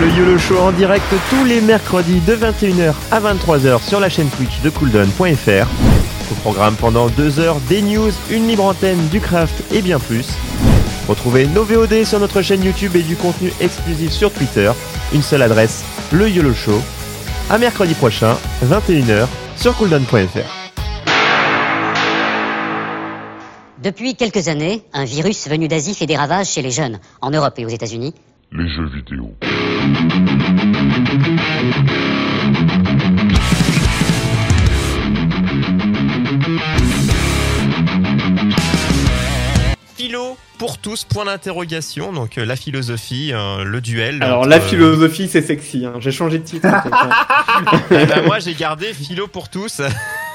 le YOLO Show en direct tous les mercredis de 21h à 23h sur la chaîne Twitch de cooldown.fr. Au programme pendant deux heures des news, une libre antenne, du craft et bien plus. Retrouvez nos VOD sur notre chaîne YouTube et du contenu exclusif sur Twitter. Une seule adresse, le YOLO Show. À mercredi prochain, 21h sur cooldown.fr. Depuis quelques années, un virus venu d'Asie fait des ravages chez les jeunes, en Europe et aux États-Unis. Les jeux vidéo. Philo pour tous, point d'interrogation. Donc euh, la philosophie, euh, le duel. Alors entre, la euh, philosophie, c'est sexy. Hein. J'ai changé de titre. eh ben, moi j'ai gardé philo pour tous.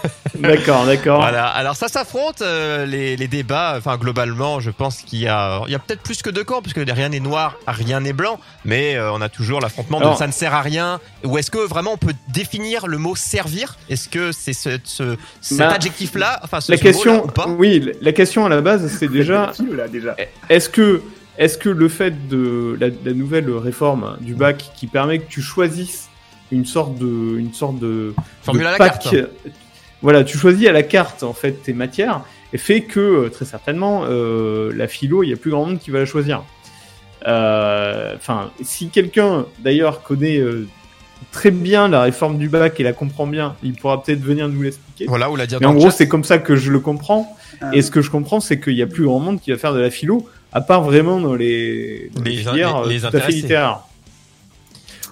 d'accord, d'accord. Voilà. Alors ça s'affronte euh, les, les débats. Enfin globalement, je pense qu'il y a, il y a peut-être plus que deux camps puisque rien n'est noir, rien n'est blanc. Mais euh, on a toujours l'affrontement de ça ne sert à rien. Ou est-ce que vraiment on peut définir le mot servir? Est-ce que c'est ce, ce- cet Bah, adjectif-là, enfin ce, La ce question, ou pas? Oui, la question à la base, c'est déjà, est-ce que, est-ce que le fait de la, la nouvelle réforme du bac qui permet que tu choisisses une sorte de, une sorte de Formule de à la pack, carte. Voilà, tu choisis à la carte en fait tes matières et fait que euh, très certainement euh, la philo, il y a plus grand monde qui va la choisir. Euh, Enfin, si quelqu'un d'ailleurs connaît euh, très bien la réforme du bac et la comprend bien, il pourra peut-être venir nous l'expliquer. Voilà, ou la dire Mais dans en le gros, c'est comme ça que je le comprends. Ah. Et ce que je comprends, c'est qu'il y a plus grand monde qui va faire de la philo, à part vraiment dans les, dans les, Les- filières les- les tout à fait intéressés. littéraires.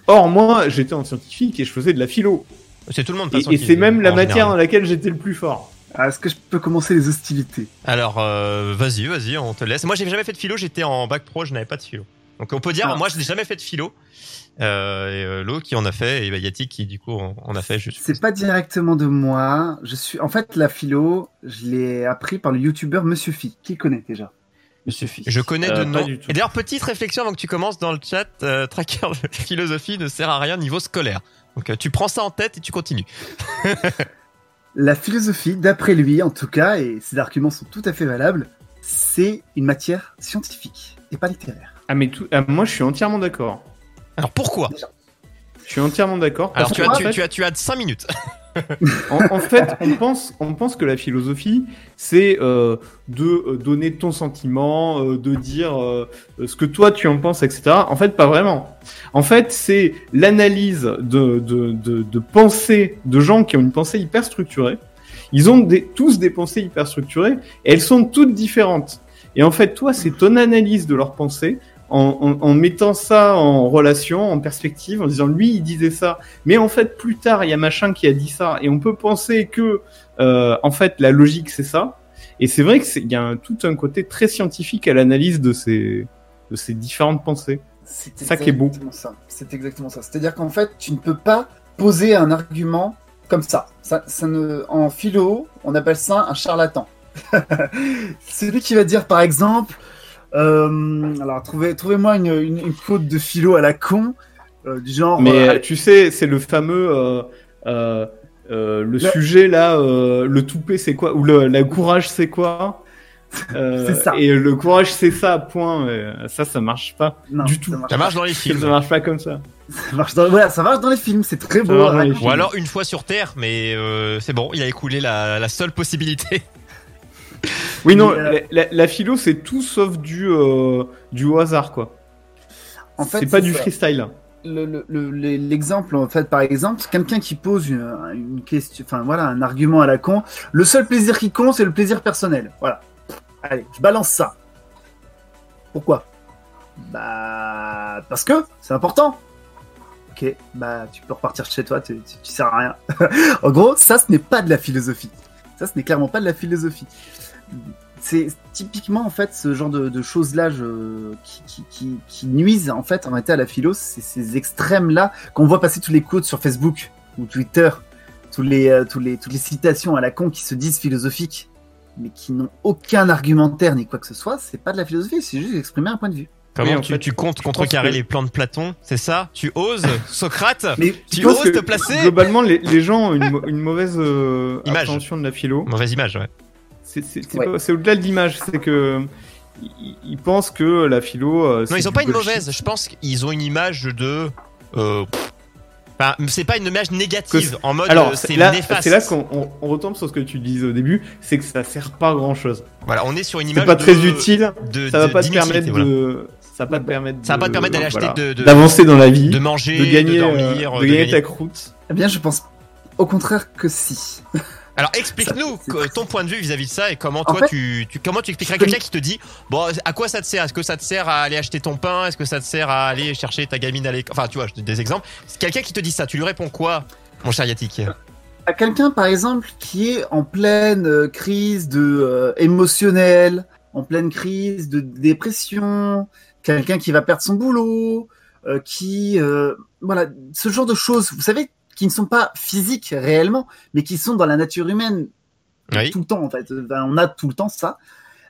Or, moi, j'étais en scientifique et je faisais de la philo. C'est tout le monde. de Et, et c'est même la matière général. dans laquelle j'étais le plus fort. Ah, Est-ce que je peux commencer les hostilités? Alors, euh, vas-y, vas-y, on te laisse. Moi, j'ai jamais fait de philo, j'étais en bac pro, je n'avais pas de philo. Donc, on peut dire, Ah. moi, je n'ai jamais fait de philo. Euh, et euh, Lo qui en a fait, et bah, Yati qui, du coup, en, en a fait. Je C'est pas directement de moi. Je suis, en fait, la philo, je l'ai appris par le youtubeur Monsieur Phi. Qui connaît déjà? Je connais Euh, de pas nom. Et d'ailleurs, petite réflexion avant que tu commences dans le chat, euh, tracker de philosophie ne sert à rien niveau scolaire. Donc, euh, tu prends ça en tête et tu continues. La philosophie, d'après lui, en tout cas, et ses arguments sont tout à fait valables, c'est une matière scientifique et pas littéraire. Ah, mais tout, ah, moi, je suis entièrement d'accord. Alors, pourquoi? Je suis entièrement d'accord. Alors, tu as, tu, fait- tu as, tu as 5 minutes. En, fait, on pense, que la philosophie, c'est euh, de euh, donner ton sentiment, euh, de dire ce que toi tu en penses, etc. En fait, pas vraiment. En fait, c'est l'analyse de, de, de, pensées de gens qui ont une pensée hyper structurée. Ils ont tous des pensées hyper structurées et elles sont toutes différentes. Et en fait, toi, c'est ton analyse de leurs pensées en, en, en mettant ça en relation, en perspective, en disant lui, il disait ça, mais en fait, plus tard, il y a machin qui a dit ça, et on peut penser que, euh, en fait, la logique, c'est ça. Et c'est vrai que c'est- il y a un- tout un côté très scientifique à l'analyse de ces, de ces différentes pensées. C'est Ça qui est beau. exactement ça. C'est exactement ça. C'est-à-dire qu'en fait, tu ne peux pas poser un argument comme ça. ça, ça ne... En philo, on appelle ça un charlatan. Celui qui va dire, par exemple, euh, alors trouvez, trouvez-moi une, une, une quote de philo à la con, euh, du genre. Mais euh, tu sais, c'est le fameux, euh, euh, euh, le sujet là, euh, le toupet, c'est quoi Ou le, la courage, c'est quoi Euh, C'est ça. Et le courage, c'est ça, point. Ça, ça marche pas. non, du tout. Ça marche, Ça marche dans les Ça films. marche pas comme ça. ça marche dans, voilà, ça marche dans les films, c'est très Ça beau. raconte. Ou alors une fois sur Terre, mais euh, c'est bon, il a écoulé la, la seule possibilité. Oui, non, euh, la, philo, c'est tout sauf du, euh, du au hasard, quoi. En fait, c'est pas du ça. freestyle. le- le- le- le- l'exemple en fait par exemple quelqu'un qui pose une, une question enfin voilà un argument à la con. Le seul plaisir qui compte c'est le plaisir personnel. Voilà. Allez je balance ça. Pourquoi? Bah parce que c'est important. Ok bah tu peux repartir chez toi tu, tu, tu sers à rien. En gros ça ce n'est pas de la philosophie. Ça ce n'est clairement pas de la philosophie c'est typiquement en fait ce genre de, de choses là qui, qui, qui, qui nuisent en fait en réalité à la philo c'est ces extrêmes là qu'on voit passer tous les codes sur Facebook ou Twitter tous les, euh, tous les, toutes les citations à la con qui se disent philosophiques mais qui n'ont aucun argumentaire ni quoi que ce soit c'est pas de la philosophie c'est juste exprimer un point de vue Comment Oui, tu, fait, tu comptes contrecarrer que- les plans de Platon C'est ça? Tu oses Socrate? Mais Tu oses te placer? Globalement, les, les gens ont une, mauvaise euh, Image. de la philo. Mauvaise image, ouais. C'est c'est- c'est Ouais. pas- c'est au-delà de l'image, c'est que ils, pensent que la philo. euh, Non, c'est ils ont pas une mauvaise. Je pense qu'ils ont une image de. Euh. Enfin, c'est pas une image négative en mode Alors, euh, c'est c'est là, néfaste. c'est là qu'on on, on retombe sur ce que tu disais au début, c'est que ça sert pas à grand chose. Voilà, on est sur une C'est image pas de- très utile. de- Ça va pas te permettre voilà. de. Ça va pas te permettre. Ça va pas te de- permettre d'aller acheter voilà, de- de- d'avancer dans la vie, de manger, de gagner, de dormir, de de gagner gagner- ta croûte. Eh bien, je pense au contraire que si. Alors explique-nous ton point de vue vis-à-vis de ça et comment En toi fait, tu, tu comment tu expliquerais quelqu'un qui te dit bon à quoi ça te sert? Est-ce que ça te sert à aller acheter ton pain? Est-ce que ça te sert à aller chercher ta gamine à l'école enfin tu vois des exemples. C'est quelqu'un qui te dit ça tu lui réponds quoi mon cher Yatik? À quelqu'un, par exemple, qui est en pleine euh, crise de euh, émotionnelle, en pleine crise de dépression, quelqu'un qui va perdre son boulot, euh, qui euh, voilà, ce genre de choses, vous savez, qui ne sont pas physiques réellement, mais qui sont dans la nature humaine oui tout le temps en fait. Ben, on a tout le temps ça.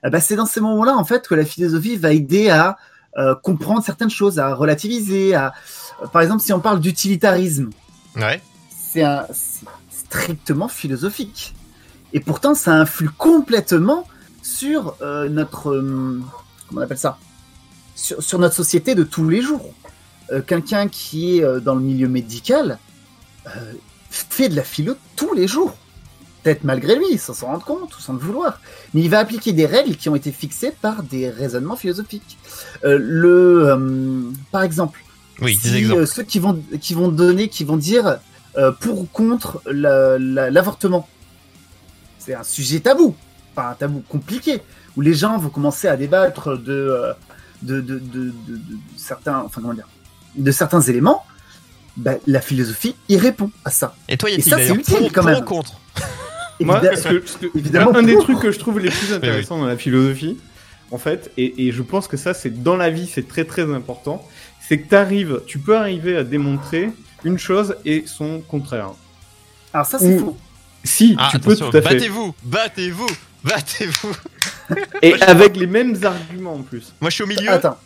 Eh ben, c'est dans ces moments-là en fait que la philosophie va aider à euh, comprendre certaines choses, à relativiser. À... euh, Par exemple, si on parle d'utilitarisme, ouais c'est un- strictement philosophique. Et pourtant, ça influe complètement sur euh, notre euh, comment on appelle ça? Sur, sur notre société de tous les jours. Quelqu'un qui est dans le milieu médical euh, fait de la philo tous les jours. Peut-être malgré lui, sans s'en rendre compte ou sans le vouloir. Mais il va appliquer des règles qui ont été fixées par des raisonnements philosophiques. Euh, le, euh, par exemple, oui si, des exemples ceux qui vont, qui vont donner, qui vont dire pour ou contre la- la- l'avortement. C'est un sujet tabou, pas un tabou compliqué, où les gens vont commencer à débattre de, de, de- de certains, enfin comment dire, de certains éléments. Ben, la philosophie y répond à ça. et toi Et Yatik ça, c'est utile, pour, quand pour même. ou contre Moi, Évidemment- ce que- évidemment un, des trucs que je trouve les plus intéressants dans la philosophie, en fait, et, et je pense que ça, c'est dans la vie, c'est très très important, c'est que t'arrives, tu peux arriver à démontrer une chose et son contraire. Alors ça, c'est Ou- faux. Si, ah tu peux tout à fait. battez-vous battez-vous battez-vous Et avec les mêmes arguments en plus. moi je suis au milieu Attends,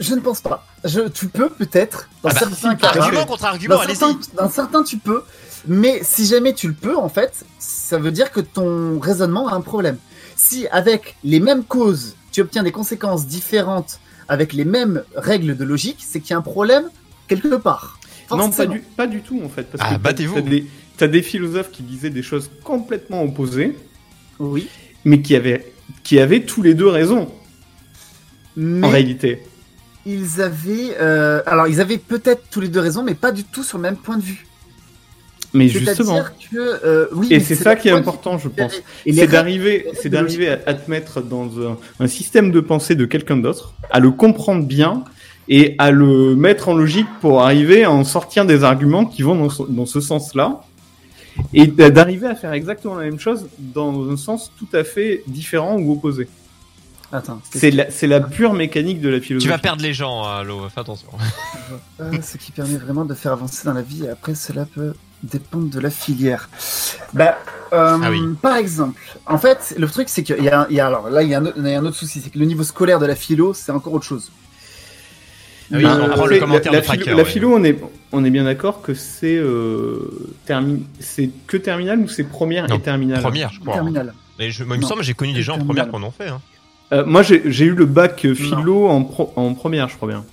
je, ne pense pas. Je, tu peux peut-être dans Ah bah, certains cas. argument contre argument Dans allez-y certains, dans certains, tu peux, mais si jamais tu le peux, en fait, ça veut dire que ton raisonnement a un problème. Si avec les mêmes causes, tu obtiens des conséquences différentes avec les mêmes règles de logique, c'est qu'il y a un problème quelque part. Non, pas du, pas du tout en fait. Parce Ah, que battez-vous. T'as des, t'as des philosophes qui disaient des choses complètement opposées, Oui. mais qui avaient, qui avaient tous les deux raison en réalité. Ils avaient, euh, alors ils avaient peut-être tous les deux raisons, mais pas du tout sur le même point de vue. Mais justement. Que, euh, oui. Et c'est ça qui est important, je pense. C'est d'arriver, c'est d'arriver à, à te mettre dans un, un système de pensée de quelqu'un d'autre, à le comprendre bien et à le mettre en logique pour arriver à en sortir des arguments qui vont dans ce, dans ce sens-là et d'a- d'arriver à faire exactement la même chose dans un sens tout à fait différent ou opposé. Attends. C'est la, pure mécanique de la philosophie. tu vas perdre les gens hein, Lo fais attention Euh, ce qui permet vraiment de faire avancer dans la vie. Et après, cela peut dépendre de la filière. Bah, euh, Ah oui. Par exemple, en fait, le truc, c'est qu'il y a, il y a- alors là, il y a un, autre- il y a un autre souci, c'est que le niveau scolaire de la philo, c'est encore autre chose. Ah oui, on prend le commentaire la, de la philo, Tracker, la ouais. philo, on est, on est bien d'accord que c'est euh, termi- c'est que terminale ou c'est première Non, et terminale? première je crois Terminal. Et je, moi, il me semble j'ai connu des gens en Terminale. première qu'on en fait hein. Euh, Moi, j'ai eu le bac euh, philo en, pro- en première, je crois bien.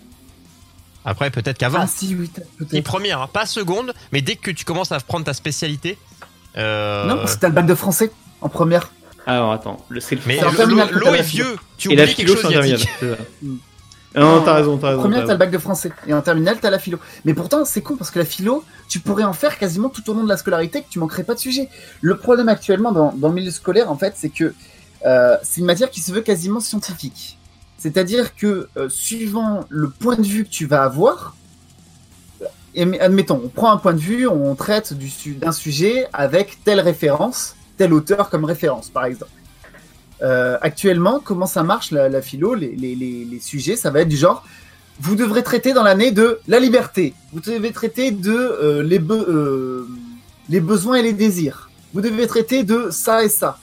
après peut-être qu'avant Ah si, oui, peut-être. Première, hein, pas seconde, mais dès que tu commences à prendre ta spécialité. Euh... Non, c'était le bac de français en première. Alors attends, le- c'est le mais en l'eau est vieux. Tu et la oublies quelque philo, c'est chose, en ça. Mm. Non, t'as raison, t'as En raison. première, t'as le bac de français. Et en terminale, t'as la philo. Mais pourtant, c'est con parce que la philo, tu pourrais en faire quasiment tout au long de la scolarité que tu manquerais pas de sujet. Le problème actuellement dans, dans le milieu scolaire, en fait, c'est que euh, c'est une matière qui se veut quasiment scientifique. C'est-à-dire que euh, suivant le point de vue que tu vas avoir, et, admettons, on prend un point de vue, on traite d'un sujet avec telle référence, tel auteur comme référence, par exemple. Euh, actuellement, comment ça marche la, philo les, sujets, ça va être du genre vous devrez traiter dans l'année de la liberté, vous devez traiter de euh, les, euh, les besoins et les désirs, vous devez traiter de ça et ça.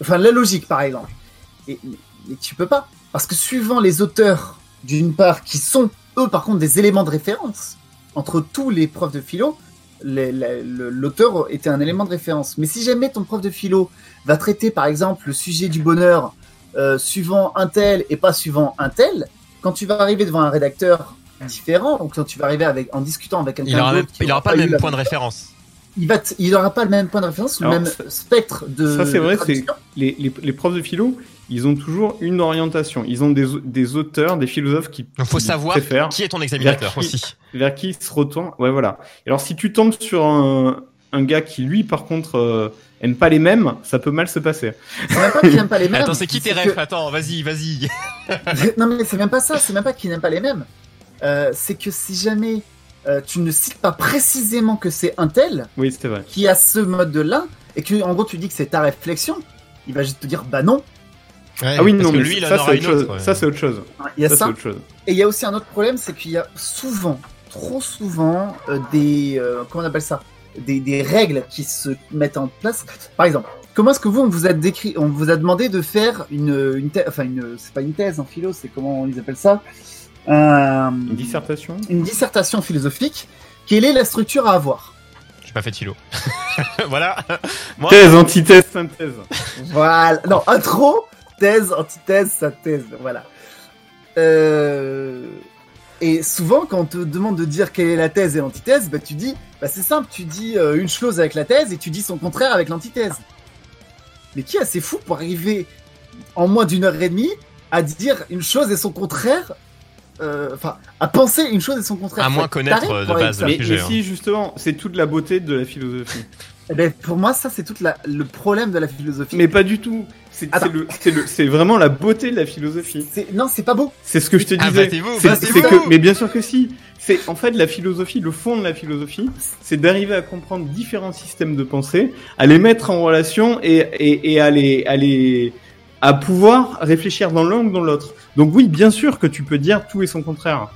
Enfin, la logique, par exemple. Et, mais, mais tu peux pas. Parce que suivant les auteurs, d'une part, qui sont, eux, par contre, des éléments de référence, entre tous les profs de philo, l'auteur était un élément de référence. Mais si jamais ton prof de philo va traiter, par exemple, le sujet du bonheur euh, suivant un tel et pas suivant un tel, quand tu vas arriver devant un rédacteur différent, ou quand tu vas arriver avec, en discutant avec qui il aura aura pas le même point de référence. Il va, t- il aura pas le même point de référence, le Alors, même ça- spectre de. ça, c'est vrai, traduction. Les, les, les profs de philo, ils ont toujours une orientation. Ils ont des, des auteurs, des philosophes qui Donc faut savoir préfèrent, qui est ton examinateur Vers qui- aussi. vers qui ils se retournent. Ouais, voilà. Et alors, si tu tombes sur un, un gars qui, lui, par contre, euh, aime pas les mêmes, ça peut mal se passer. C'est même pas qu'il n'aime pas les mêmes. Attends, c'est qui tes que- rêves? Attends, vas-y, vas-y. non mais c'est même pas ça, c'est même pas qu'il n'aime pas les mêmes. Euh, c'est que si jamais euh, tu ne cites pas précisément que c'est un tel Oui, c'est vrai. qui a ce mode-là, et que en gros tu dis que c'est ta réflexion, il va juste te dire bah non. Ah oui, non, mais lui, ça, c'est autre chose. autre. ouais. Ça, c'est autre chose. Il y a Ça, ça. c'est autre chose. Et il y a aussi un autre problème, c'est qu'il y a souvent, trop souvent, euh, des euh, comment on appelle ça, des, des règles qui se mettent en place. Par exemple, comment est-ce que vous on vous a décrit, on vous a demandé de faire une, une thèse, enfin une, c'est pas une thèse en philo, c'est comment ils appellent ça, Euh, Une dissertation une dissertation philosophique. Quelle est la structure à avoir J'ai pas fait de philo. voilà. Moi, Thèse, antithèse, synthèse. Voilà. Non, intro, thèse, antithèse, synthèse. Voilà. Euh, Et souvent, quand on te demande de dire quelle est la thèse et l'antithèse, bah, tu dis, bah, c'est simple, tu dis euh, une chose avec la thèse et tu dis son contraire avec l'antithèse. Mais qui est assez fou pour arriver en moins d'une heure et demie à dire une chose et son contraire euh, Enfin, à penser une chose et son contraire. À moins connaître, taré euh, de base, le Mais, sujet, mais hein. si, justement, c'est toute la beauté de la philosophie. Eh ben, pour moi, ça, c'est tout le problème de la philosophie. Mais pas du tout. C'est Attends. c'est le- c'est le- c'est vraiment la beauté de la philosophie. Non, c'est pas beau. C'est ce que je te disais. que, mais bien sûr que si. C'est en fait la philosophie, le fond de la philosophie, c'est d'arriver à comprendre différents systèmes de pensée, à les mettre en relation et, et, et à les, à les, à pouvoir réfléchir dans l'un ou dans l'autre. Donc oui, bien sûr que tu peux dire tout et son contraire.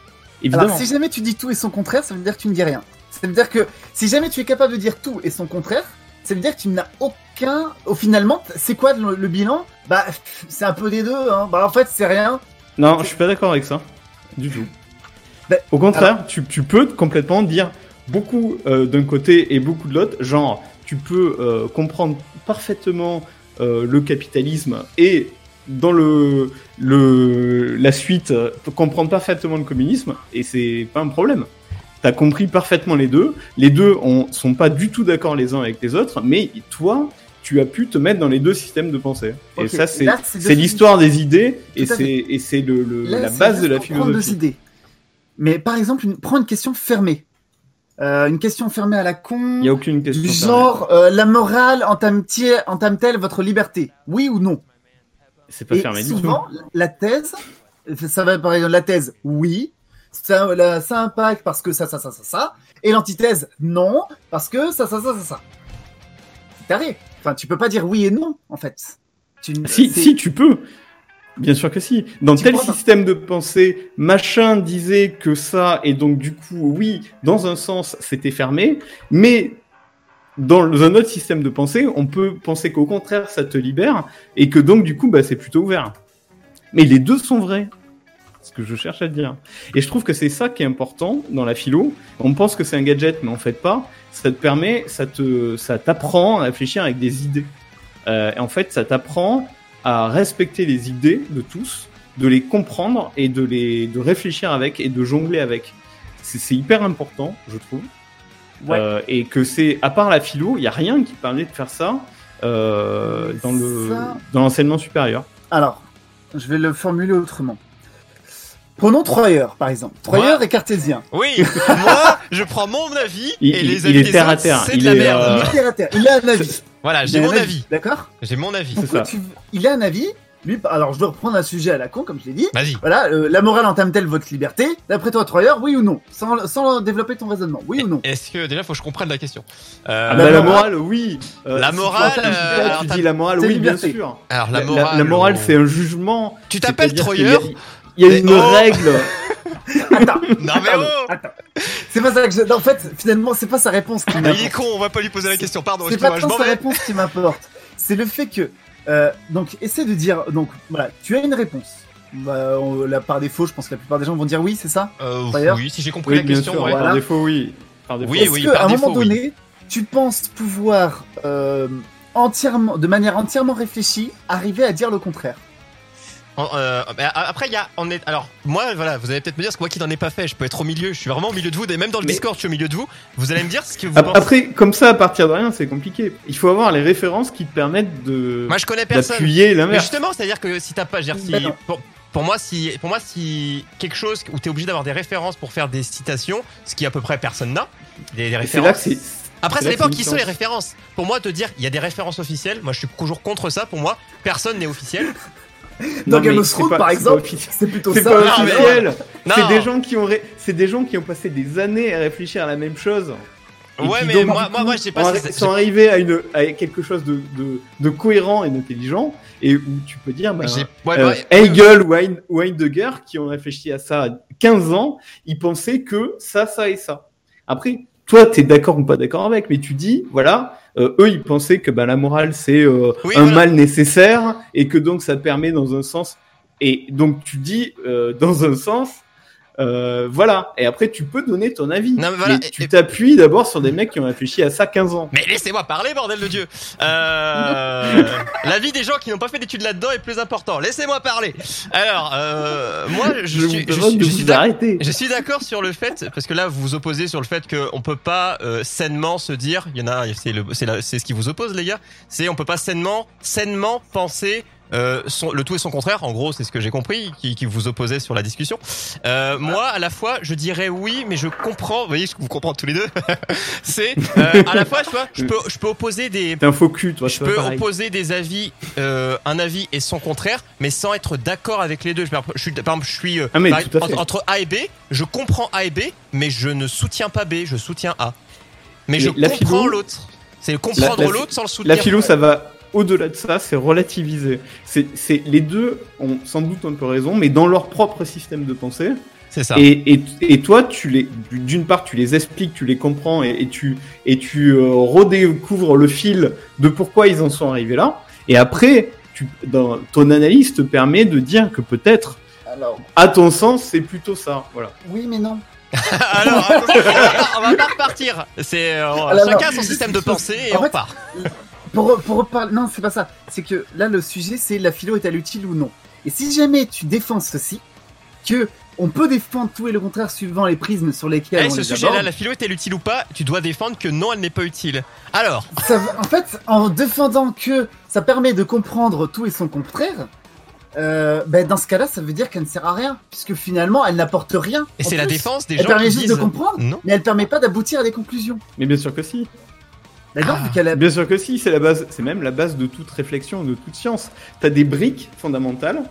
Évidemment. Alors, si jamais tu dis tout et son contraire, ça veut dire que tu ne dis rien. Ça veut dire que si jamais tu es capable de dire tout et son contraire, ça veut dire que tu n'as aucun. Au finalement, c'est quoi le, le bilan? Bah, c'est un peu des deux. Hein. Bah, en fait, c'est rien. Non, je suis pas d'accord avec ça. Du tout. Ben, Au contraire, tu, tu peux complètement dire beaucoup euh, d'un côté et beaucoup de l'autre. Genre, tu peux euh, comprendre parfaitement le capitalisme et dans le, le la suite euh, comprendre parfaitement le communisme et c'est pas un problème. T'as compris parfaitement les deux. Les deux on, sont pas du tout d'accord les uns avec les autres, mais toi, tu as pu te mettre dans les deux systèmes de pensée. Et ça, c'est l'histoire des idées et c'est fait. et c'est le, la base de la deux philosophie. idées. Mais par exemple, une... prends une question fermée. Euh, une question fermée à la con. Il y a aucune question. Du genre, euh, la morale entame-t-elle entame votre liberté? Oui ou non? C'est pas Et fermé du souvent, la thèse, ça va par exemple la thèse, oui, ça, la- ça impacte parce que ça, ça, ça, ça, ça, et l'antithèse, non, parce que ça, ça, ça, ça, ça. C'est taré. Enfin, tu peux pas dire oui et non, en fait. Tu. Si, si, tu peux. Bien sûr que si. Dans tel système de pensée, machin disait que ça, et donc du coup, oui, dans un sens, c'était fermé, mais dans un autre système de pensée, on peut penser qu'au contraire, ça te libère, et que donc du coup, bah, c'est plutôt ouvert. Mais les deux sont vrais. Ce que je cherche à te dire. Et je trouve que c'est ça qui est important dans la philo. On pense que c'est un gadget, mais en fait pas. Ça te permet, ça te, ça t'apprend à réfléchir avec des idées. Euh, et en fait, ça t'apprend à respecter les idées de tous, de les comprendre et de les, de réfléchir avec et de jongler avec. C'est c'est hyper important, je trouve. Ouais. Euh, et que c'est, à part la philo, il y a rien qui permet de faire ça euh, dans le, Ça- dans l'enseignement supérieur. Alors, je vais le formuler autrement. Prenons Troyer, par exemple. Troyer est cartésien. Oui, moi, je prends mon avis Il- et il- les il avis est des terre à terre. c'est Il de la est, merde. euh, Il est terre à terre. Il a un avis. Voilà, Il j'ai mon avis. D'accord J'ai mon avis. C'est Pourquoi ça. tu- Il a un avis. Lui, alors je dois reprendre un sujet à la con, comme je l'ai dit. Vas-y. Voilà, euh, la morale entame-t-elle votre liberté? D'après toi, Troyer, oui ou non? Sans, sans développer ton raisonnement, oui ou non? Est-ce que déjà faut que je comprenne la question Euh, Ah La bah, la morale- oui. Euh, La si tu morale, euh, alors, tu dis la morale, oui, bien sûr. Alors la La- morale. la morale, on- c'est un jugement. Tu t'appelles Troyer Il y a une oh règle. Attends, Non mais oh attends. C'est pas ça que je... non, en fait, finalement, c'est pas sa réponse qui Il m'importe. est con, on va pas lui poser la question. Pardon, C'est pas tant sa réponse qui m'importe. C'est le fait que. euh, donc, essaie de dire. Donc, voilà, tu as une réponse. Bah, on- là, par défaut, je pense que la plupart des gens vont dire oui, c'est ça? Euh, D'ailleurs oui, si j'ai compris Oui, la question, sûr. ouais. voilà. Par défaut, oui. Par défaut. Oui, Est-ce oui, que, par à un défaut, moment oui. donné, tu penses pouvoir, euh, entièrement, de manière entièrement réfléchie, arriver à dire le contraire? Euh, après, il y a, on est, alors, moi, voilà, vous allez peut-être me dire, parce que moi qui n'en ai pas fait, je peux être au milieu, je suis vraiment au milieu de vous, et même dans le Mais- Discord, je suis au milieu de vous. Vous allez me dire ce que vous pensez. Après, comme ça, à partir de rien, c'est compliqué. Il faut avoir les références qui te permettent de Moi, je connais personne. d'appuyer Mais justement, c'est-à-dire que si t'as pas, je veux dire, si, pour, pour moi, si, pour moi, si quelque chose où t'es obligé d'avoir des références pour faire des citations, ce qui à peu près personne n'a, des, des Et C'est là que références. c'est. Après, ça dépend qui sont les références. Pour moi, te dire, il y a des références officielles. Moi, je suis toujours contre ça. Pour moi, personne n'est officiel. Dans Non, Game of c'est Thrones, par exemple, c'est plutôt C'est ça. pas officiel. C'est des gens qui ont ré- c'est des gens qui ont passé des années à réfléchir à la même chose. Et Ouais, mais moi, moi, j'ai sont pas. sont arrivés à une à quelque chose de, de, de cohérent et d'intelligent et où tu peux dire bah, ouais, euh, ouais, Hegel ou ou Heidegger qui ont réfléchi à ça à 15 ans, ils pensaient que ça, ça et ça. Après, toi, tu es d'accord ou pas d'accord avec, mais tu dis, voilà, euh, eux, ils pensaient que bah, la morale, c'est euh, Oui, un voilà. mal nécessaire et que donc ça permet dans un sens. Et donc tu dis, euh, dans un sens, euh, voilà. Et après, tu peux donner ton avis. Non, mais voilà, tu t'appuies d'abord sur des mecs qui ont réfléchi à ça 15 ans. Mais laissez-moi parler, bordel de Dieu. Euh, L'avis des gens qui n'ont pas fait d'études là-dedans est plus important. Laissez-moi parler. Alors, euh, moi, je, Je, suis, je je d'accord sur le fait, parce que là vous vous opposez sur le fait qu'on peut pas sainement se dire, il y en a, c'est ce qui vous oppose les gars, c'est on peut pas sainement, sainement penser euh, son- le tout et son contraire. En gros, c'est ce que j'ai compris, qui, qui vous opposait sur la discussion. Euh, moi, à la fois, je dirais oui, mais je comprends. Vous voyez, je vous comprends tous les deux. c'est euh, à la fois, tu vois, je peux, je peux opposer des, T'es un faux cul, toi. je peux pareil. opposer des avis, un avis et son contraire, mais sans être d'accord avec les deux. Je, je suis, par exemple, je suis Ah, mais par- fait. entre, entre A et B, je comprends A et B, mais je ne soutiens pas B, je soutiens A. Mais je la comprends l'autre. C'est comprendre La- la- l'autre sans le soutenir. La philo, ça va au-delà de ça, c'est relativiser. C'est, c'est, les deux ont sans doute un peu raison, mais dans leur propre système de pensée. C'est ça. Et, et, et toi, tu les, d'une part, tu les expliques, tu les comprends, et, et tu, et tu euh, redécouvres le fil de pourquoi ils en sont arrivés là. Et après, tu, dans, ton analyse te permet de dire que peut-être, Alors, à ton sens, c'est plutôt ça. Voilà. oui, mais non. Alors, on va pas- on va pas repartir. C'est euh, Alors, chacun son système de pensée et En on fait, part. Pour, pour reparler, non, c'est pas ça. C'est que là, le sujet, c'est la philo est-elle utile ou non. Et si jamais tu défends ceci, que on peut défendre tout et le contraire suivant les prismes sur lesquels Eh, on ce les sujet-là, la philo est-elle utile ou pas Tu dois défendre que non, elle n'est pas utile. Alors, ça en fait, en défendant que ça permet de comprendre tout et son contraire, euh, ben dans ce cas-là, ça veut dire qu'elle ne sert à rien, puisque finalement, elle n'apporte rien. et c'est la défense des Elle gens permet qui juste disent de comprendre, non. mais elle permet pas d'aboutir à des conclusions. Mais bien sûr que si. Ah. Bien sûr que si, c'est la base, c'est même la base de toute réflexion, de toute science. T'as des briques fondamentales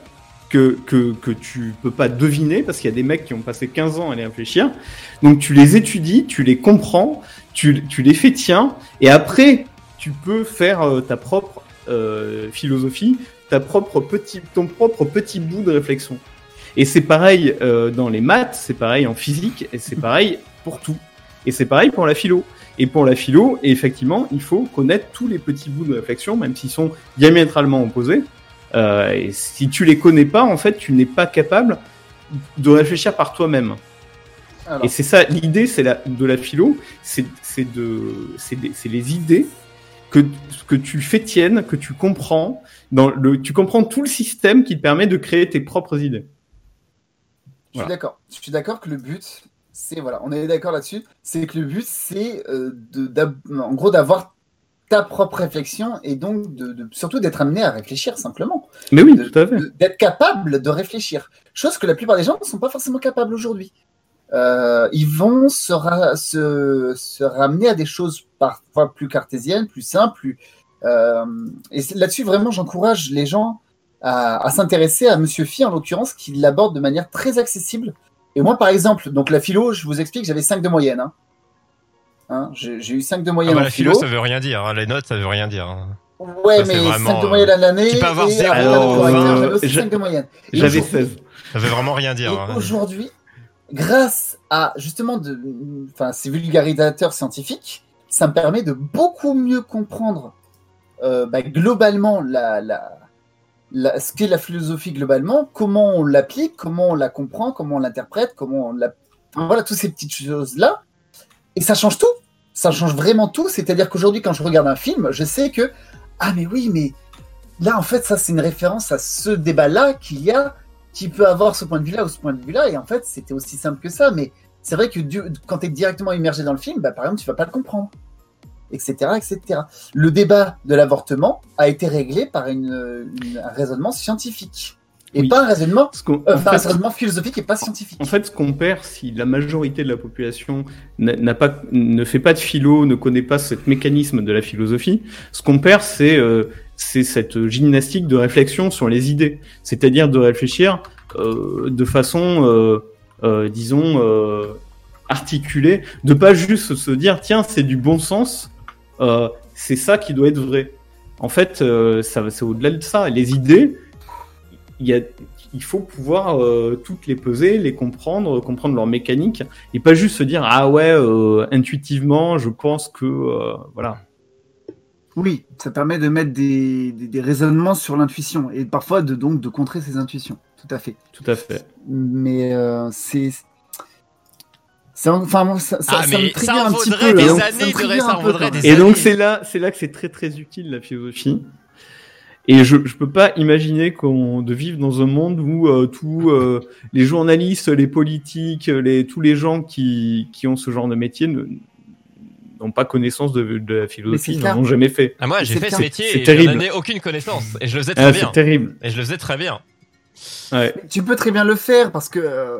que, que, que tu peux pas deviner parce qu'il y a des mecs qui ont passé 15 ans à les réfléchir. Donc tu les étudies, tu les comprends, tu, tu les fais tiens, et après tu peux faire euh, ta propre euh, philosophie, ta propre petit, ton propre petit bout de réflexion. Et c'est pareil euh, dans les maths, c'est pareil en physique, et c'est pareil pour tout. Et c'est pareil pour la philo. Et pour la philo, effectivement, il faut connaître tous les petits bouts de réflexion, même s'ils sont diamétralement opposés. Euh, et si tu les connais pas, en fait, tu n'es pas capable de réfléchir par toi-même. Et c'est ça, l'idée, c'est de la philo, c'est les idées que que tu fais tiennes, que tu comprends dans le, tu comprends tout le système qui te permet de créer tes propres idées. Je suis Voilà. d'accord. Je suis d'accord que le but, c'est voilà, on est d'accord là-dessus. C'est que le but, c'est euh, de, en gros, d'avoir ta propre réflexion et donc de, de- surtout d'être amené à réfléchir simplement, Mais oui, De- tout à fait. D'être capable de réfléchir. Chose que la plupart des gens ne sont pas forcément capables aujourd'hui. Euh, ils vont se, ra- se, se ramener à des choses parfois plus cartésiennes, plus simples. Plus, euh, et là-dessus, vraiment, j'encourage les gens à, à s'intéresser à Monsieur Phi, en l'occurrence, qui l'aborde de manière très accessible. Et moi, par exemple, donc la philo, je vous explique, j'avais 5 de moyenne. Hein. Hein, j'ai eu 5 de Ah moyenne bah, en la philo, ça veut rien dire. hein. Les notes, ça veut rien dire. hein. Ouais, ça, mais vraiment, 5 de euh, moyenne à l'année. tu peux avoir et zéro, après, le correcteur, vingt, j'avais aussi j'a- 5 de moyenne. J'avais aujourd'hui- 16. Ça veut vraiment rien dire. Hein. aujourd'hui, grâce à justement de, enfin, ces vulgarisateurs scientifiques, ça me permet de beaucoup mieux comprendre euh, bah, globalement la, la, ce qu'est la philosophie globalement, comment on l'applique, comment on la comprend, comment on l'interprète, comment on la... voilà, toutes ces petites choses-là. Et ça change tout. Ça change vraiment tout. C'est-à-dire qu'aujourd'hui, quand je regarde un film, je sais que, ah mais oui, mais là, en fait, ça, c'est une référence à ce débat-là qu'il y a, qui peut avoir ce point de vue-là ou ce point de vue-là. Et en fait, c'était aussi simple que ça. Mais c'est vrai que quand tu es directement immergé dans le film, bah, par exemple, tu vas pas le comprendre. Etc., etc. Le débat de l'avortement a été réglé par une, une- un raisonnement scientifique. Et Oui. pas un raisonnement, euh, un raisonnement philosophique et pas scientifique. En fait, ce qu'on perd, si la majorité de la population n'a pas, ne fait pas de philo, ne connaît pas ce mécanisme de la philosophie, ce qu'on perd, c'est euh, cette gymnastique de réflexion sur les idées, c'est-à-dire de réfléchir euh, de façon, euh, disons, articulée, de pas juste se dire tiens c'est du bon sens, euh, c'est ça qui doit être vrai. En fait, euh, ça c'est au-delà de ça. Les idées, il y a il faut pouvoir euh, toutes les peser, les comprendre, comprendre leur mécanique, et pas juste se dire ah ouais euh, intuitivement je pense que voilà. Oui, ça permet de mettre des, des, des raisonnements sur l'intuition et parfois de donc de contrer ses intuitions. Tout à fait. Tout à fait. Mais c'est ça, enfin, ça, Ah, ça me trigger un petit vaudrait peu. des hein. années Ça me ça un peu, des. Et donc c'est là c'est là que c'est très très utile la philosophie. Et je je peux pas imaginer qu'on de vivre dans un monde où euh, tous euh, les journalistes, les politiques, les tous les gens qui qui ont ce genre de métier ne n'ont pas connaissance de, de la philosophie, n'en ont jamais fait. Ah, moi, j'ai fait ce métier et je n'en ai aucune connaissance. Et je le faisais très Ah, bien. c'est terrible. Et je le faisais très bien. Ouais. Tu peux très bien le faire parce que euh,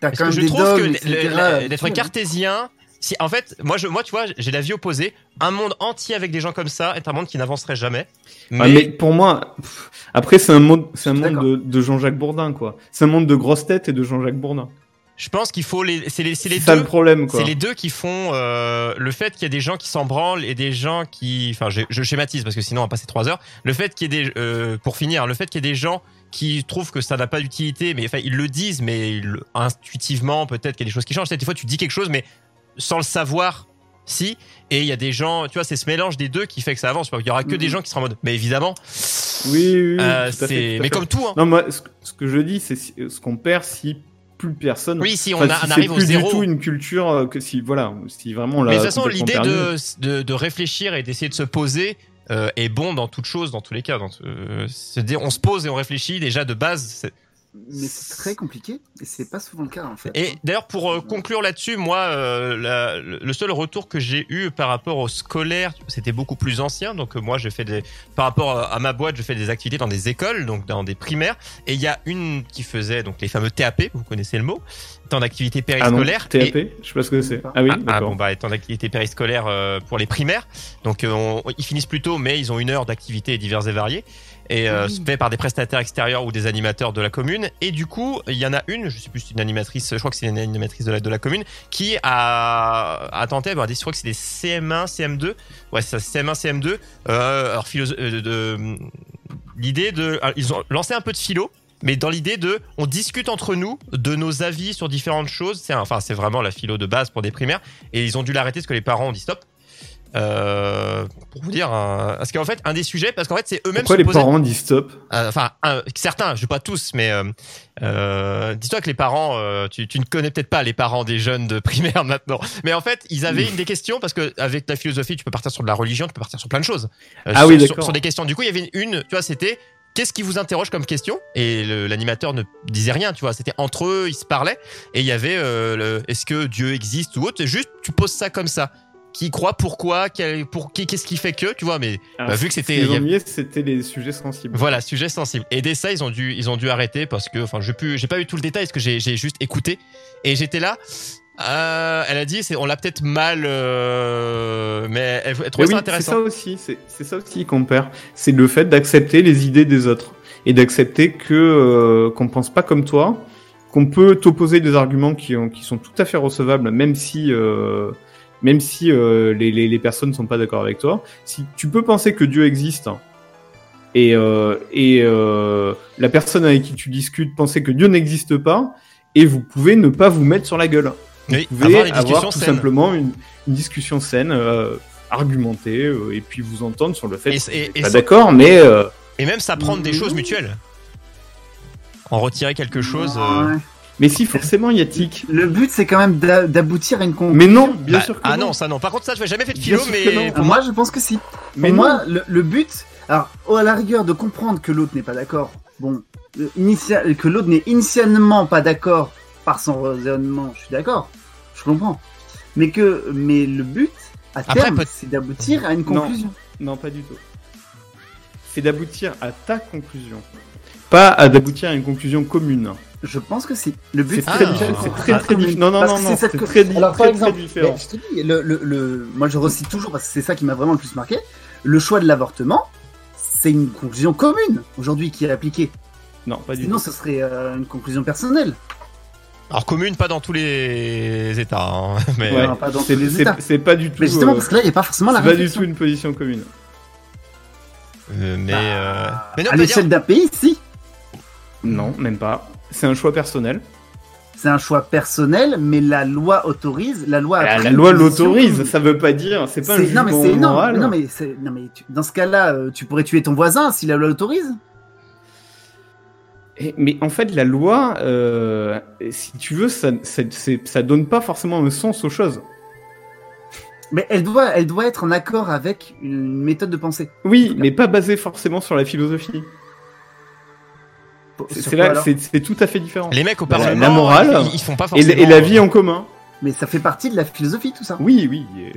Parce quand que je des trouve dogmes, que etc., le- le- d'être cartésien, si, en fait, moi, je, moi, tu vois, j'ai la vie opposée. Un monde entier avec des gens comme ça est un monde qui n'avancerait jamais. Mais, Ah, mais pour moi, pff, après c'est un monde, c'est un monde de, de Jean-Jacques Bourdin quoi. C'est un monde de grosses têtes et de Jean-Jacques Bourdin. je pense qu'il faut les, c'est les, les ça deux. le problème quoi. C'est les deux qui font euh, le fait qu'il y a des gens qui s'en branlent et des gens qui, enfin, je, je schématise parce que sinon on va passer trois heures. Le fait qu'il y ait des, euh, pour finir, le fait qu'il y ait des gens qui trouvent que ça n'a pas d'utilité, mais enfin ils le disent, mais ils intuitivement peut-être qu'il y a des choses qui changent. Des fois tu dis quelque chose, mais sans le savoir, si. Et il y a des gens, tu vois, c'est ce mélange des deux qui fait que ça avance. Il y aura que des Mhm. gens qui seront en mode, mais évidemment, Oui, oui, oui, euh, tout à fait, c'est, tout à mais fait. comme tout, hein. Non, moi, ce, que- ce que je dis, c'est ce qu'on perd si plus personne. Oui, si on, Enfin, a- si on c'est arrive au plus zéro. du tout une culture euh, que si voilà, si vraiment Mais de toute façon, l'idée de, de, de réfléchir et d'essayer de se poser est bon dans toute chose, dans tous les cas. Dans, euh, on se pose et on réfléchit déjà de base. C'est- Mais c'est très compliqué et c'est pas souvent le cas en fait. Et d'ailleurs, pour euh, conclure là-dessus, moi, euh, la- le seul retour que j'ai eu par rapport au scolaire, c'était beaucoup plus ancien. Donc euh, moi, je fais des, par rapport à ma boîte, je fais des activités dans des écoles, donc dans des primaires. Et il y a une qui faisait donc les fameux TAP, vous connaissez le mot, temps d'activité Ah non, périscolaire. TAP, Et- je sais pas ce que c'est. Ah, Ah oui, ah, ah, bon bah étant d'activité périscolaire euh, pour les primaires, donc euh, on- ils finissent plus tôt, mais ils ont une heure d'activité diverses et variées et euh, Oui. fait par des prestataires extérieurs ou des animateurs de la commune. Et du coup, il y en a une, je sais plus si c'est une animatrice, je crois que c'est une animatrice de la, de la commune, qui a, a tenté, bah, je crois que c'est des CM1, CM2, ouais c'est ça, CM1, CM2. Euh, alors philosophe, euh, de, l'idée de, ils ont lancé un peu de philo. Mais dans l'idée de, on discute entre nous de nos avis sur différentes choses. C'est enfin, c'est vraiment la philo de base pour des primaires. Et ils ont dû l'arrêter parce que les parents ont dit stop. Euh, pour vous dire, un- parce qu'en fait, un des sujets, parce qu'en fait, c'est eux-mêmes Pourquoi les posaient- parents disent stop? Euh, enfin, un- certains, je dis pas tous, mais euh, dis-toi que les parents, euh, tu, tu ne connais peut-être pas les parents des jeunes de primaire maintenant, mais en fait, ils avaient une des questions parce que avec la philosophie, tu peux partir sur de la religion, tu peux partir sur plein de choses. Ah sur, oui, d'accord. sur des questions. Du coup, il y avait une, tu vois, c'était qu'est-ce qui vous interroge comme question? Et l'animateur ne disait rien, tu vois, c'était entre eux, ils se parlaient et il y avait euh, est-ce que Dieu existe ou autre? Juste, tu poses ça comme ça. Qui croit pourquoi quel- pour qui qu'est-ce qui fait que tu vois mais Alors, bah, vu que c'était les c'était les sujets sensibles. voilà, sujet sensible. Et dès ça, ils ont dû, ils ont dû arrêter parce que, enfin, j'ai pu, j'ai pas eu tout le détail parce que j'ai, j'ai juste écouté et j'étais là. Euh, elle a dit, c'est, on l'a peut-être mal, euh, mais elle, elle trouvait oui, ça c'est intéressant. ça aussi, c'est c'est ça aussi qu'on perd. C'est le fait d'accepter les idées des autres et d'accepter que euh, qu'on pense pas comme toi, qu'on peut t'opposer des arguments qui, ont- qui sont tout à fait recevables, même si euh, même si euh, les, les, les personnes ne sont pas d'accord avec toi. Si tu peux penser que Dieu existe et euh, et euh, la personne avec qui tu discutes penser que Dieu n'existe pas et vous pouvez ne pas vous mettre sur la gueule. Vous Oui, pouvez avoir tout saines. simplement une, une discussion saine, euh, argumentée, euh, et puis vous entendre sur le fait Et- que et- pas d'accord, mais euh, Et même s'apprendre des Mhm. choses mutuelles. En retirer quelque chose. euh, Ouais. Mais si forcément Yatik. Le but c'est quand même d'a- d'aboutir à une conclusion. Mais non, bien bah, sûr que ah non. non, ça non. Par contre, ça, je n'ai jamais fait de Bien philo, sûr que mais non. pour moi moi, je pense que si. mais Pour moi le, le but. Alors, oh, à la rigueur de comprendre que l'autre n'est pas d'accord, bon, euh, initia- que l'autre n'est initialement pas d'accord par son raisonnement, je suis d'accord, je comprends. Mais que, mais le but, à Après, terme, peut- c'est d'aboutir à une Non. conclusion. Non, pas du tout. C'est d'aboutir à ta conclusion. Pas à d'aboutir à une conclusion commune. Je pense que si. Le but, C'est Ah. très c'est différent. de- C'est très Ah, très commune. différent. Non, non, Parce non, que non. c'est co- très, Alors, par très, très exemple, différent. mais je te dis, le, le, le- moi je recite toujours parce que c'est ça qui m'a vraiment le plus marqué. Le choix de l'avortement, c'est une conclusion commune aujourd'hui qui est appliquée. Non, pas du Sinon, tout. ce serait euh, une conclusion personnelle. Alors commune, pas dans tous les états, hein, mais Ouais. non, pas dans C'est- tous les c'est- états. C'est pas du tout. Mais justement, euh, parce que là, il n'y a pas forcément la C'est pas du tout une position commune. euh, mais, Bah, euh, mais non, à l'échelle dire- d'un pays, si. Non, même pas. C'est un choix personnel. C'est un choix personnel, mais la loi autorise, la loi. la loi l'autorise, ça veut pas dire. C'est pas un non, mais jugement non, moral. mais non, mais c'est- non, mais tu- dans ce cas-là, euh, tu pourrais tuer ton voisin si la loi l'autorise. Mais en fait, la loi, euh, si tu veux, ça, ça, c'est- ça donne pas forcément un sens aux choses. Mais elle doit, elle doit être en accord avec une méthode de pensée. Oui, mais pas basée forcément sur la philosophie. C'est là, c'est tout à fait différent. les mecs au Bah, la- Parlement, la morale ils, ils font pas Et, forcément. la- et la vie en commun. Mais ça fait partie de la philosophie, tout ça. Oui, oui. euh,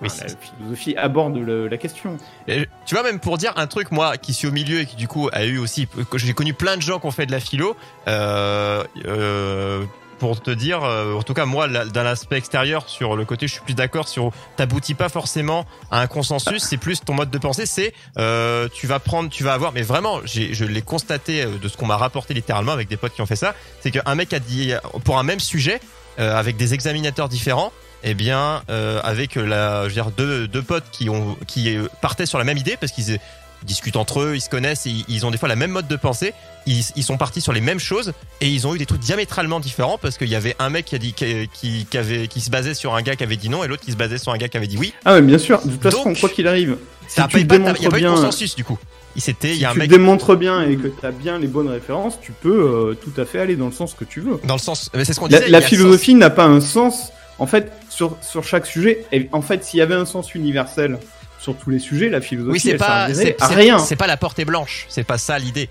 Oui, enfin, la philosophie aborde le- la question. Et Tu vois, même pour dire un truc, moi, qui suis au milieu et qui du coup a eu aussi, j'ai connu plein de gens qui ont fait de la philo, euh, euh, pour te dire, euh, en tout cas moi, là, dans l'aspect extérieur, sur le côté, je suis plus d'accord sur, t'aboutis pas forcément à un consensus, c'est plus ton mode de pensée, c'est, euh, tu vas prendre, tu vas avoir, mais vraiment, je l'ai constaté euh, de ce qu'on m'a rapporté littéralement avec des potes qui ont fait ça, c'est qu'un mec a dit, pour un même sujet, avec des examinateurs différents, eh bien, avec la, je veux dire, deux, deux potes qui ont, qui partaient sur la même idée parce qu'ils euh, discutent entre eux, ils se connaissent, et ils- ils ont des fois la même mode de pensée. Ils, ils sont partis sur les mêmes choses et ils ont eu des trucs diamétralement différents parce qu'il y avait un mec qui a dit qui, qui, qui avait qui se basait sur un gars qui avait dit non et l'autre qui se basait sur un gars qui avait dit oui. Ah, mais bien sûr. De toute façon, Donc, quoi qu'il arrive, si tu pas, y a pas eu de consensus du coup. Il si y a un tu mec démontres bien et que tu as bien les bonnes références, tu peux euh, tout à fait aller dans le sens que tu veux. dans le sens, c'est ce qu'on disait. la philosophie n'a pas un sens. En fait, sur, sur chaque sujet, et en fait, s'il y avait un sens universel sur tous les sujets, la philosophie, Oui, c'est pas, à rien. C'est pas la portée blanche. C'est pas ça l'idée.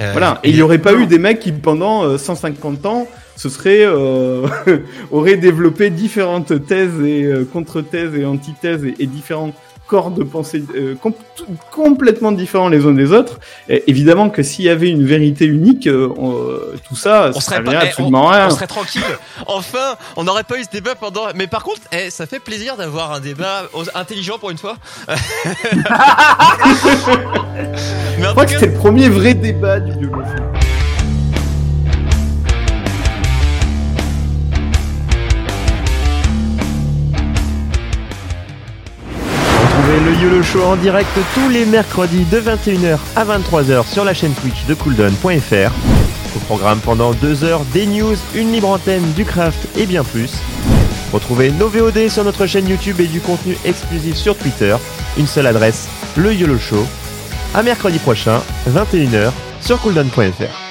Euh, Voilà. Et il n'y aurait pas eu des mecs qui, pendant euh, 150 ans, se seraient, euh, auraient développé différentes thèses et euh, contre-thèses et antithèses et, et différents corps de pensée euh, com- complètement différents les uns des autres. Et évidemment que s'il y avait une vérité unique, on- tout ça, On ça serait pas- eh, absolument rien. on serait tranquille. Enfin, on n'aurait pas eu ce débat pendant. Mais par contre, eh, ça fait plaisir d'avoir un débat intelligent pour une fois. Mais Je crois que c'était le premier vrai débat du biologie. Le YOLO Show en direct tous les mercredis de 21h à 23h sur la chaîne Twitch de cooldown.fr. Au programme pendant 2 heures, des news, une libre antenne, du craft et bien plus. Retrouvez nos VOD sur notre chaîne YouTube et du contenu exclusif sur Twitter. Une seule adresse, le YOLO Show. À mercredi prochain, 21h sur cooldown.fr.